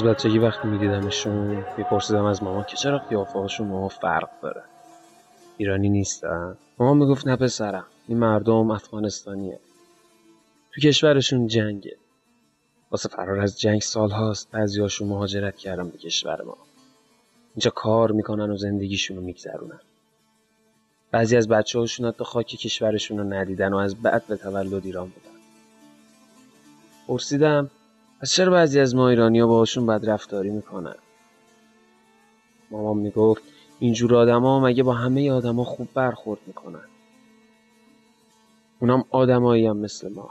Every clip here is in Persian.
از بچگی وقتی میدیدمشون میپرسیدم از ماما که چرا قیافه‌هاشون ماما فرق داره؟ ایرانی نیستن؟ ماما می‌گفت نه پسرم این مردم افغانستانیه. تو کشورشون جنگه. واسه فرار از جنگ سال هاست بعضیاشون مهاجرت کردن به کشور ما. اینجا کار می‌کنن و زندگیشون رو میگذرونن. بعضی از بچه هاشون حتی خاک کشورشون رو ندیدن و از بعد به تولد ایران بودن. پرسیدم پس چرا بعضی از ما ایرانی ها باهاشون بد رفتاری می‌کنن؟ مامان می‌گفت اینجور آدما مگه با همه آدما خوب برخورد می‌کنن؟ اونام آدمایی هم مثل ما.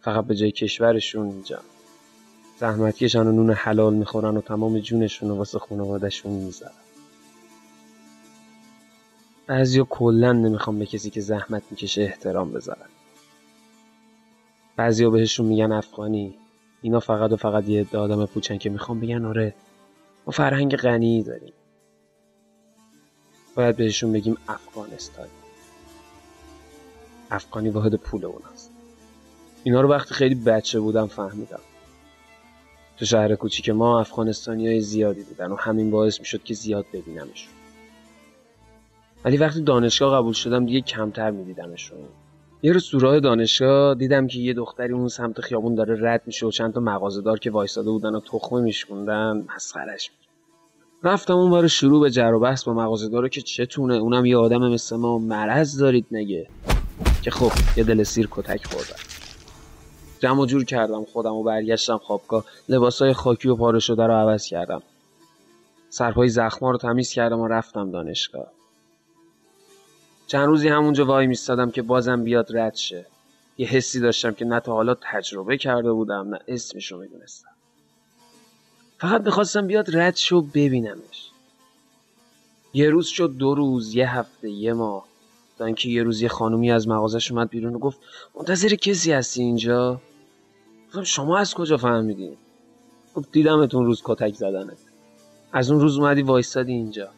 فقط به جای کشورشون اینجا. زحمت کشن و نون حلال می‌خورن و تمام جونشون رو واسه خانوادهشون می‌ذارن. بعضیا کلا نمی‌خوام به کسی که زحمت می‌کشه احترام بذارن. بعضیا بهشون میگن افغانی. اینا فقط و فقط یه آدم پوچن که می‌خوام بگن آره ما فرهنگ غنی داریم. باید بهشون بگیم افغانستانی. افغانی واحد پول اوناست اینا رو وقتی خیلی بچه بودم فهمیدم. تو شهر کوچیک ما افغانستانی های زیادی بودن و همین باعث می‌شد که زیاد ببینمشون. ولی وقتی دانشگاه قبول شدم دیگه کمتر میدیدمشون. یه روز تو دانشگاه دیدم که یه دختری اون سمت خیابون داره رد میشه و چند تا مغازه‌دار که وایساده بودن و تخمه میشکوندن مسخرش رفتم اون شروع به جر و بحث با مغازه‌دارا که چتونه اونم یه آدم مثل ما مرض دارید نگه. که خب یه دل سیر کتک خوردم. جمع جور کردم خودم و برگشتم خوابگاه. لباسای خاکی و پاره شده رو عوض کردم. سرپای زخما رو تمیز کردم و رفتم دانشگاه. چند روزی همونجا وای میستادم که بازم بیاد رد شه. یه حسی داشتم که نه تا حالا تجربه کرده بودم نه اسمش رو می‌دونستم. فقط می‌خواستم بیاد رد شه و ببینمش. یه روز شد دو روز یه هفته یه ماه. تا اینکه یه روز یه خانومی از مغازش اومد بیرون و گفت منتظر کسی هستی اینجا؟ گفتم شما از کجا فهمیدین؟ گفت دیدمتون روز کتک زدنه. از اون روز اومدی وایستادی اینجا.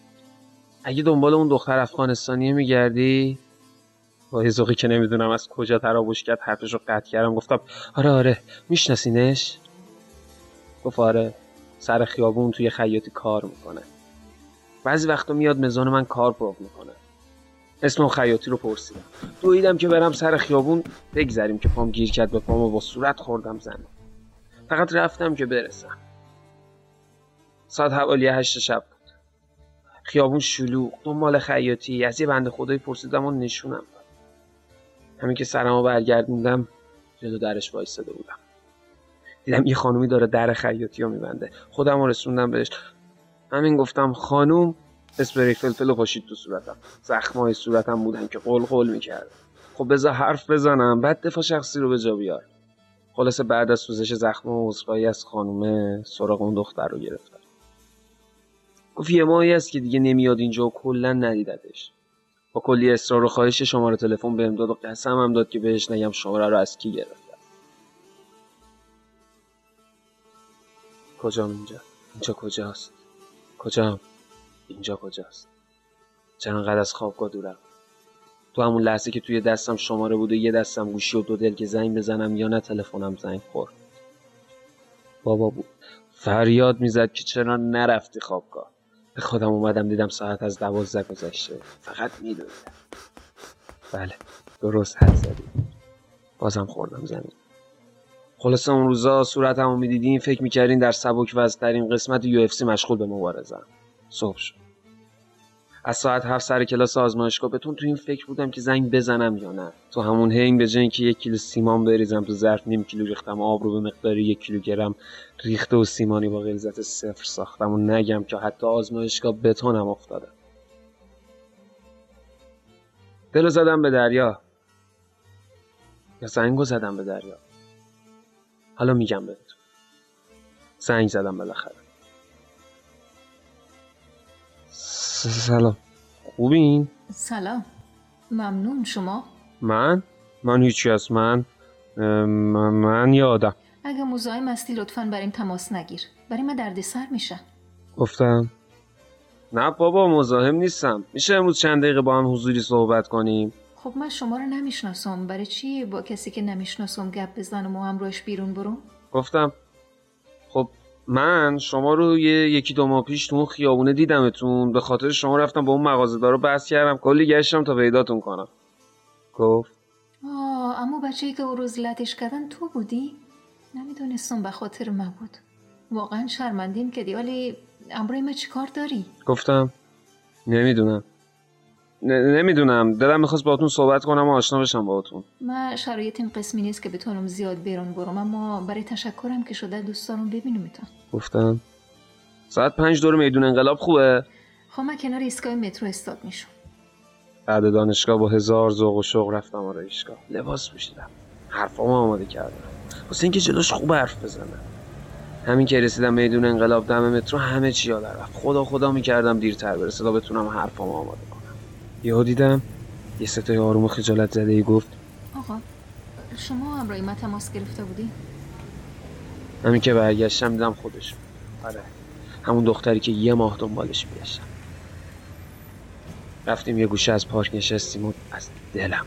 اگه دنبال اون دختر افغانستانی میگردی؟ با یه که نمی‌دونم از کجا تراوش کرد حرفش رو قطع کردم گفتم آره آره میشناسینش؟ گفت آره سر خیابون توی خیاطی کار می‌کنه. بعضی وقتا میاد مزان من کار پروف می‌کنه. اسم خیاطی رو پرسیدم. دویدم که برم سر خیابون بگذریم که پام گیر کرد به پام با صورت خوردم زن فقط رفتم که برسم. ساعت حوالی هشت شب خیابون شلوغ دنبال خیاطی. از یه بنده خدایی پرسیدم و نشونم داد. همین که سرمو برگردوندم جلو درش وایستاده بودم. دیدم یه خانومی داره در خیاطی ها میبنده. خودم رو رسوندم بهش. همین گفتم خانوم اسپری فلفل و پاشید تو صورتم. زخمای صورتم بودن که قل قل می‌کرد. خب بذار حرف بزنم. بعد دفاع شخصی رو به جا بیار. خلاصه بعد از سوزش زخم و از خانومه سراغ اون دختر رو گرفتم. گفت یه ماهی است که دیگه نمیاد اینجا و کلا ندیدتش. با کلی اصرار و خواهش شماره تلفن بهم داد و قسم هم داد که بهش نگم شماره رو از کی گرفتم. کجام اینجا؟ اینجا کجاست؟ کجام؟ اینجا کجاست؟ چرا از خوابگاه دورم. تو همون لحظه که توی دستم شماره بود و یه دستم گوشی و دو دل که زنگ بزنم یا نه تلفنم زنگ خورد. بابا بود. فریاد می‌زد که چرا نرفتی خوابگاه؟ به خودم اومدم دیدم ساعت از دوازده گذشته. فقط می‌دونم بله درست حد زدی. بازم خوردم زمین. خلاصه اون روزا صورتمو می‌دیدین فکر می‌کردین در سبک وزترین قسمت یو مشغول به مبارزم صبح شد. از ساعت هفت سر کلاس آزمایشگاه بهتون تو این فکر بودم که زنگ بزنم یا نه. تو همون هنگ به اینکه یک کیلو سیمان بریزم تو ظرف نیم کیلو ریختم آب رو به مقدار یک کیلوگرم ریخته و سیمانی با غلظت صفر ساختم و نگم که حتی آزمایشگاه بتونم افتاده دلو زدم به دریا. یا زنگو زدم به دریا. حالا میگم بهتون. زنگ زدم بالاخره. سلام. خوبین؟ سلام. ممنون. شما؟ من؟ من هیچی از من من یادم اگه مزاحم هستی لطفا بریم تماس نگیر. برای من دردسر میشه. گفتم. نه بابا مزاحم نیستم. میشه امروز چند دقیقه با هم حضوری صحبت کنیم؟ خب من شما رو نمی‌شناسم. برای چی با کسی که نمی‌شناسم گپ بزنم و همراهش بیرون برو گفتم من شما رو یه یکی دو ماه پیش تو اون خیابونه دیدمتون به خاطر شما رفتم با اون مغازه‌دارا بحث کردم کلی گشتم تا پیداتون کنم گفت آه اما بچه که او روز لطش کردن تو بودی؟ نمی‌دونستم به خاطر من بود واقعا شرمندیم که ولی امروی ما چیکار داری؟ گفتم نمی‌دونم نمی‌دونم. دلم می‌خواست باهاتون صحبت کنم و آشنا بشم باهاتون. من شرایط این قسمی نیست که بتونم زیاد بیرون برم اما برای تشکرم که شده دوست دارم ببینم میتون گفتم ساعت پنج دور میدون انقلاب خوبه؟ خب من کنار ایستگاه مترو استاد میشم. بعد دانشگاه با هزار ذوق و شوق رفتم آرایشگاه لباس پوشیدم. حرفامو آماده کردم. واسه اینکه جلوش خوب حرف بزنم. همین که رسیدم میدون انقلاب دم مترو همه چی یادم رفت. خدا خدا می‌کردم دیرتر برسه تا بتونم حرفامو آماده کنم. یهو دیدم یه ستای آروم خجالت زده ای گفت آقا شما همراهی ما تماس گرفته بودی؟ همین که برگشتم دیدم خودش آره همون دختری که یه ماه دنبالش میگشتم رفتیم یه گوشه از پارک نشستیم و از دلم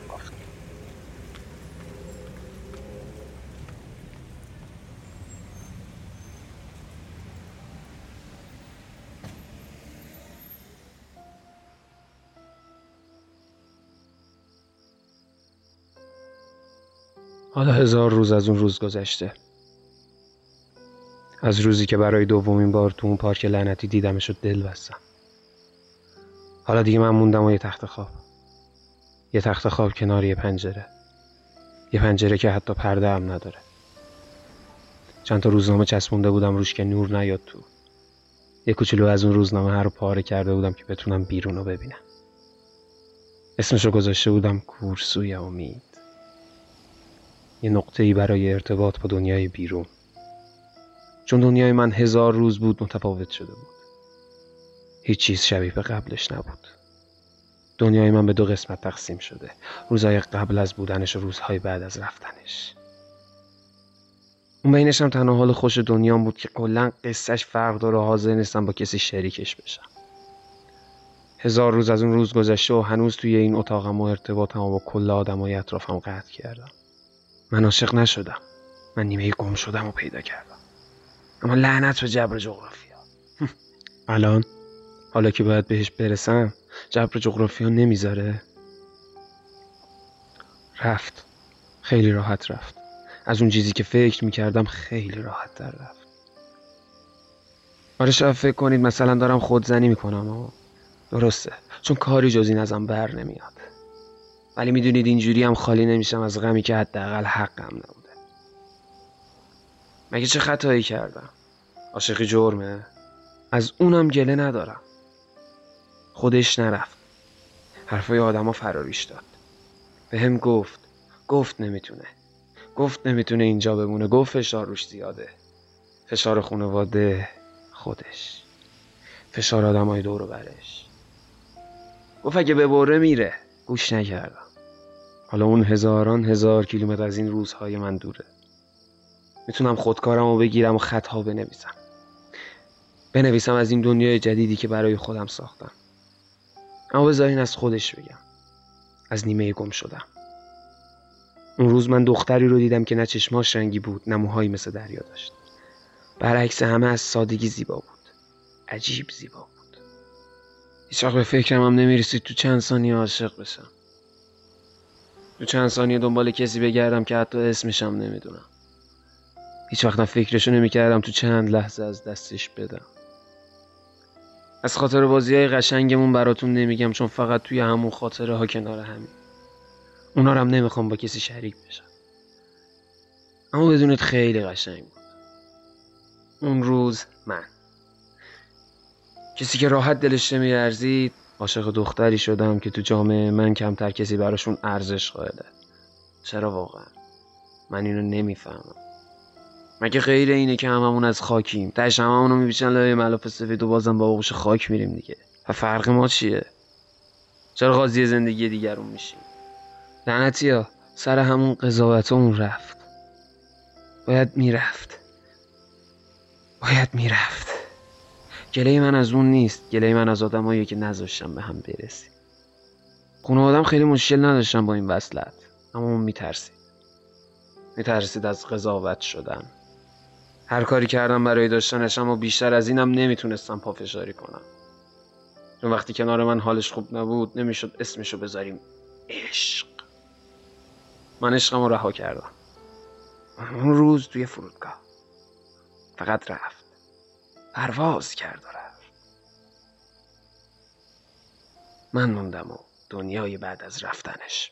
حالا هزار روز از اون روز گذشته. از روزی که برای دومین بار تو اون پارک لعنتی دیدمش و دل بستم. حالا دیگه من موندم و یه تخت خواب. یه تخت خواب کنار یه پنجره. یه پنجره که حتی پرده هم نداره. چند تا روزنامه چسبونده بودم روش که نور نیاد تو. یه کوچولو از اون روزنامه هر رو پاره کرده بودم که بتونم بیرون رو ببینم. اسمشو گذاشته بودم کورسوی امید. یه نقطه ای برای ارتباط با دنیای بیرون. چون دنیای من هزار روز بود متفاوت شده بود. هیچ چیز شبیه به قبلش نبود. دنیای من به دو قسمت تقسیم شده. روزهای قبل از بودنش و روزهای بعد از رفتنش. اون بینش هم تنها حال خوش دنیام بود که کلا قصهش فرق داره حاضر نیستم با کسی شریکش بشم. هزار روز از اون روز گذشته و هنوز توی این اتاقم و ارتباطم و با کل آدمای اطرافم قطع کردم. من عاشق نشدم. من نیمه گم شدم و پیدا کردم. اما لعنت به جبر جغرافیا. الان؟ حالا که باید بهش برسم جبر جغرافیا نمی‌ذاره؟ رفت. خیلی راحت رفت. از اون چیزی که فکر می‌کردم خیلی راحت در رفت. آره شاید فکر کنید مثلا دارم خودزنی می‌کنم و درسته. چون کاری جز این ازم بر نمیاد. ولی می‌دونید اینجوری هم خالی نمیشم از غمی که حداقل حقم نبوده. مگه چه خطایی کردم؟ عاشقی جرمه؟ از اونم گله ندارم. خودش نرفت. حرفای آدما فراریش داد. به هم گفت. گفت نمی‌تونه. گفت نمی‌تونه اینجا بمونه. گفت فشار روش زیاده. فشار خانواده خودش. فشار آدمای دور برش. گفت اگه ببره میره. گوش نکردم. حالا اون هزاران هزار کیلومتر از این روزهای من دوره. می‌تونم خودکارم رو بگیرم و خطها بنویسم. بنویسم از این دنیای جدیدی که برای خودم ساختم. اما بذارین از خودش بگم. از نیمه گم شدم. اون روز من دختری رو دیدم که نه چشماش رنگی بود نه موهایی مثل دریا داشت. برعکس همه از سادگی زیبا بود. عجیب زیبا بود. هیچ به فکرم هم نمی‌رسید تو چند ثانیه عاشق بشم. تو چند ثانیه دنبال کسی بگردم که حتی اسمشم نمی‌دونم. هیچ وقتم فکرشو نمی‌کردم تو چند لحظه از دستش بدم. از خاطر بازی های قشنگمون براتون نمیگم چون فقط توی همون خاطره ها کنار همین. اونا رو هم نمی‌خوام با کسی شریک بشم. اما بدونید خیلی قشنگ بود. اون روز من. کسی که راحت دلش نمیارزید عاشق دختری شدم که تو جامعه من کمتر کسی براشون ارزش قائله. چرا واقعا؟ من اینو نمی‌فهمم. مگه غیر اینه که هممون از خاکیم؟ تش هممونو میبیشن لای ملاف سفید و بازم با آغوش خاک میریم دیگه. و فرق ما چیه؟ چرا قاضی زندگی دیگرون میشیم؟ لعنتی ها سر همون قضاوت اون رفت. باید می‌رفت. باید می‌رفت. گله من از اون نیست. گله من از آدمایی که نذاشتم به هم برسیم. خونه آدم خیلی مشکل نداشتم با این وصلت. اما اون میترسید. میترسید از قضاوت شدن. هر کاری کردم برای داشتنش اما بیشتر از اینم نمی‌تونستم پافشاری کنم. چون وقتی کنار من حالش خوب نبود نمی‌شد اسمشو بذاریم. عشق. من عشقم رها کردم. اون روز توی فرودگاه. فقط رفت. پرواز کرد و رفت. من موندم و دنیای بعد از رفتنش.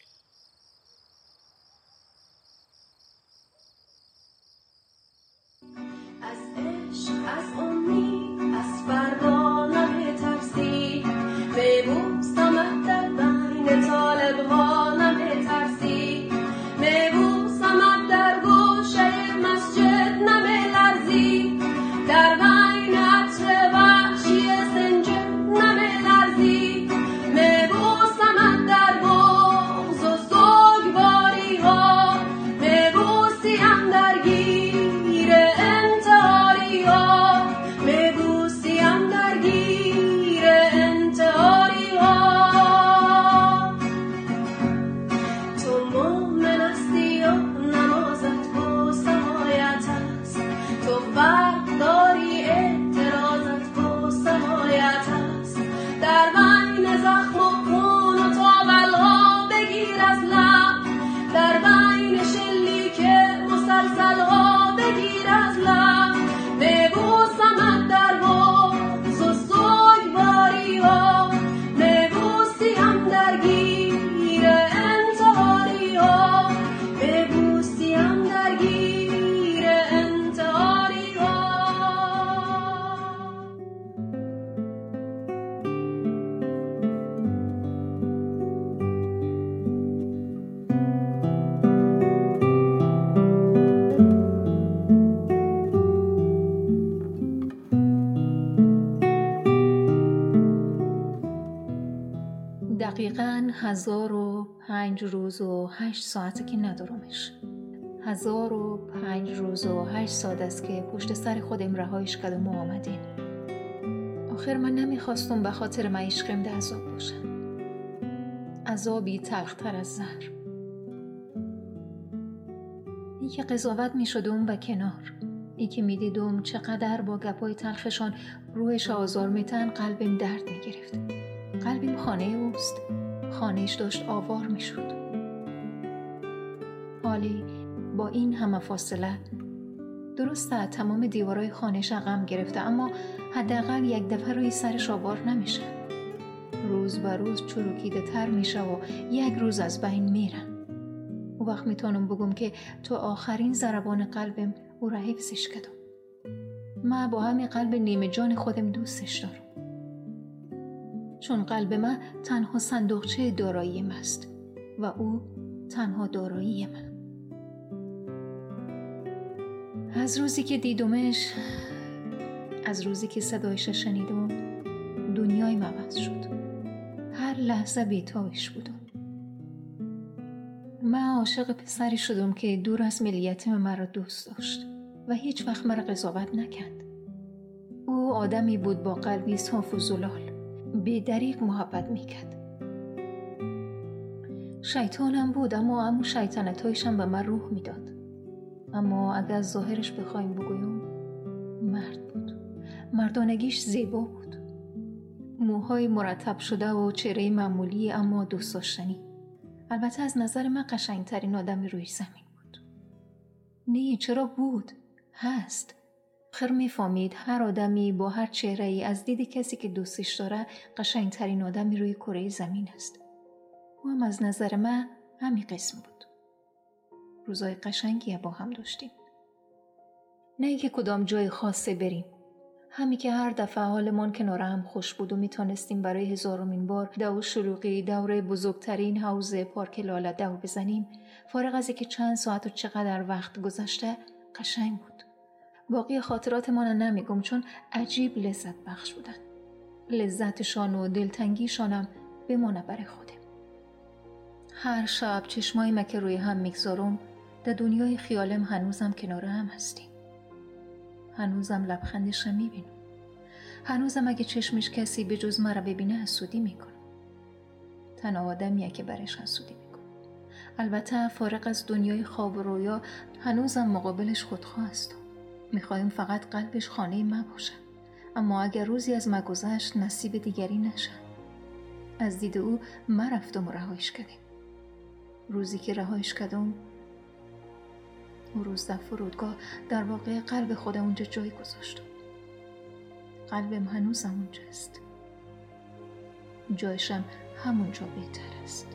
هزار و پنج روز و هشت ساعته که ندارمش هزار و پنج روز و هشت ساعت است که پشت سر خودم رهایش کرد و ما آمدیم آخر من نمی‌خواستم به خاطر من عشقم ده عذاب باشم. عذابی تلختر از زهر. این که قضاوت می شدم به کنار. ای که می دیدم چقدر با گپای تلخشان رویش آزار میتن قلبم درد می قلبم خانه اوست. خانهش داشت آوار می شد. حالی با این همه فاصله درسته تمام دیوارای خانهش غم گرفته اما حداقل یک دفعه روی سرش آوار نمیشه. روز به روز چروکیده تر میشه و یک روز از بین میره. او وقت می‌تونم بگم که تو آخرین ضربان قلبم او را حفظش کردم. من با همین قلب نیمه جان خودم دوستش دارم. چون قلب من تنها صندوقچه داراییم است و او تنها دارایی من. از روزی که دیدمش از روزی که صدایش شنیدم دنیای عوض شد. هر لحظه بیتابش بودم. من عاشق پسری شدم که دور از ملیتم مرا دوست داشت و هیچ وقت مرا قضاوت نکرد. او آدمی بود با قلبی صاف و زلال. به دریق محبت می‌کرد. شیطانم بود اما امو شیطنتایشم به من روح می‌داد. اما اگر از ظاهرش بخوایم بگویم مرد بود. مردانگیش زیبا بود. موهای مرتب شده و چهره معمولی اما دوست داشتنی. البته از نظر من قشنگترین آدم روی زمین بود. نه چرا بود؟ هست. خر می‌فهمید هر آدمی با هر چهره ای از دید کسی که دوستش داره قشنگترین آدمی روی کره زمین است. او هم از نظر من همین قسم بود. روزای قشنگی با هم داشتیم. نه اینکه کدام جای خاصه بریم. همی که هر دفعه حالمان کنار هم خوش بود و می‌تونستیم برای هزارمین بار دو شلوغی دوره بزرگترین حوز پارک لاله دو بزنیم فارغ از که چند ساعت و چقدر وقت گذشته قشنگ بود. باقی خاطراتمان را نمیگم چون عجیب لذت بخش بودن. لذتشان و دلتنگیشانم بمانه برای خودم. هر شب چشمایی ما که روی هم می‌گذارم در دنیای خیالم هنوزم کنار هم هستیم. هنوزم لبخندش می‌بینم. هنوزم اگه چشمش کسی به جز مرا ببینه حسودی می‌کنم. تنها آدمیه که برش حسودی می‌کنم. البته فارغ از دنیای خواب و رویا هنوزم مقابلش خودخواه هستم. می‌خواهیم فقط قلبش خانه ما باشد اما اگر روزی از ما گذشت نصیب دیگری نشد از دید او ما رفتم و رهایش کردیم. روزی که رهایش کردم او روز در فرودگاه در واقع قلب خود اونجا جای گذاشتم قلبم هنوز اونجاست. جایشم همونجا بهتر است.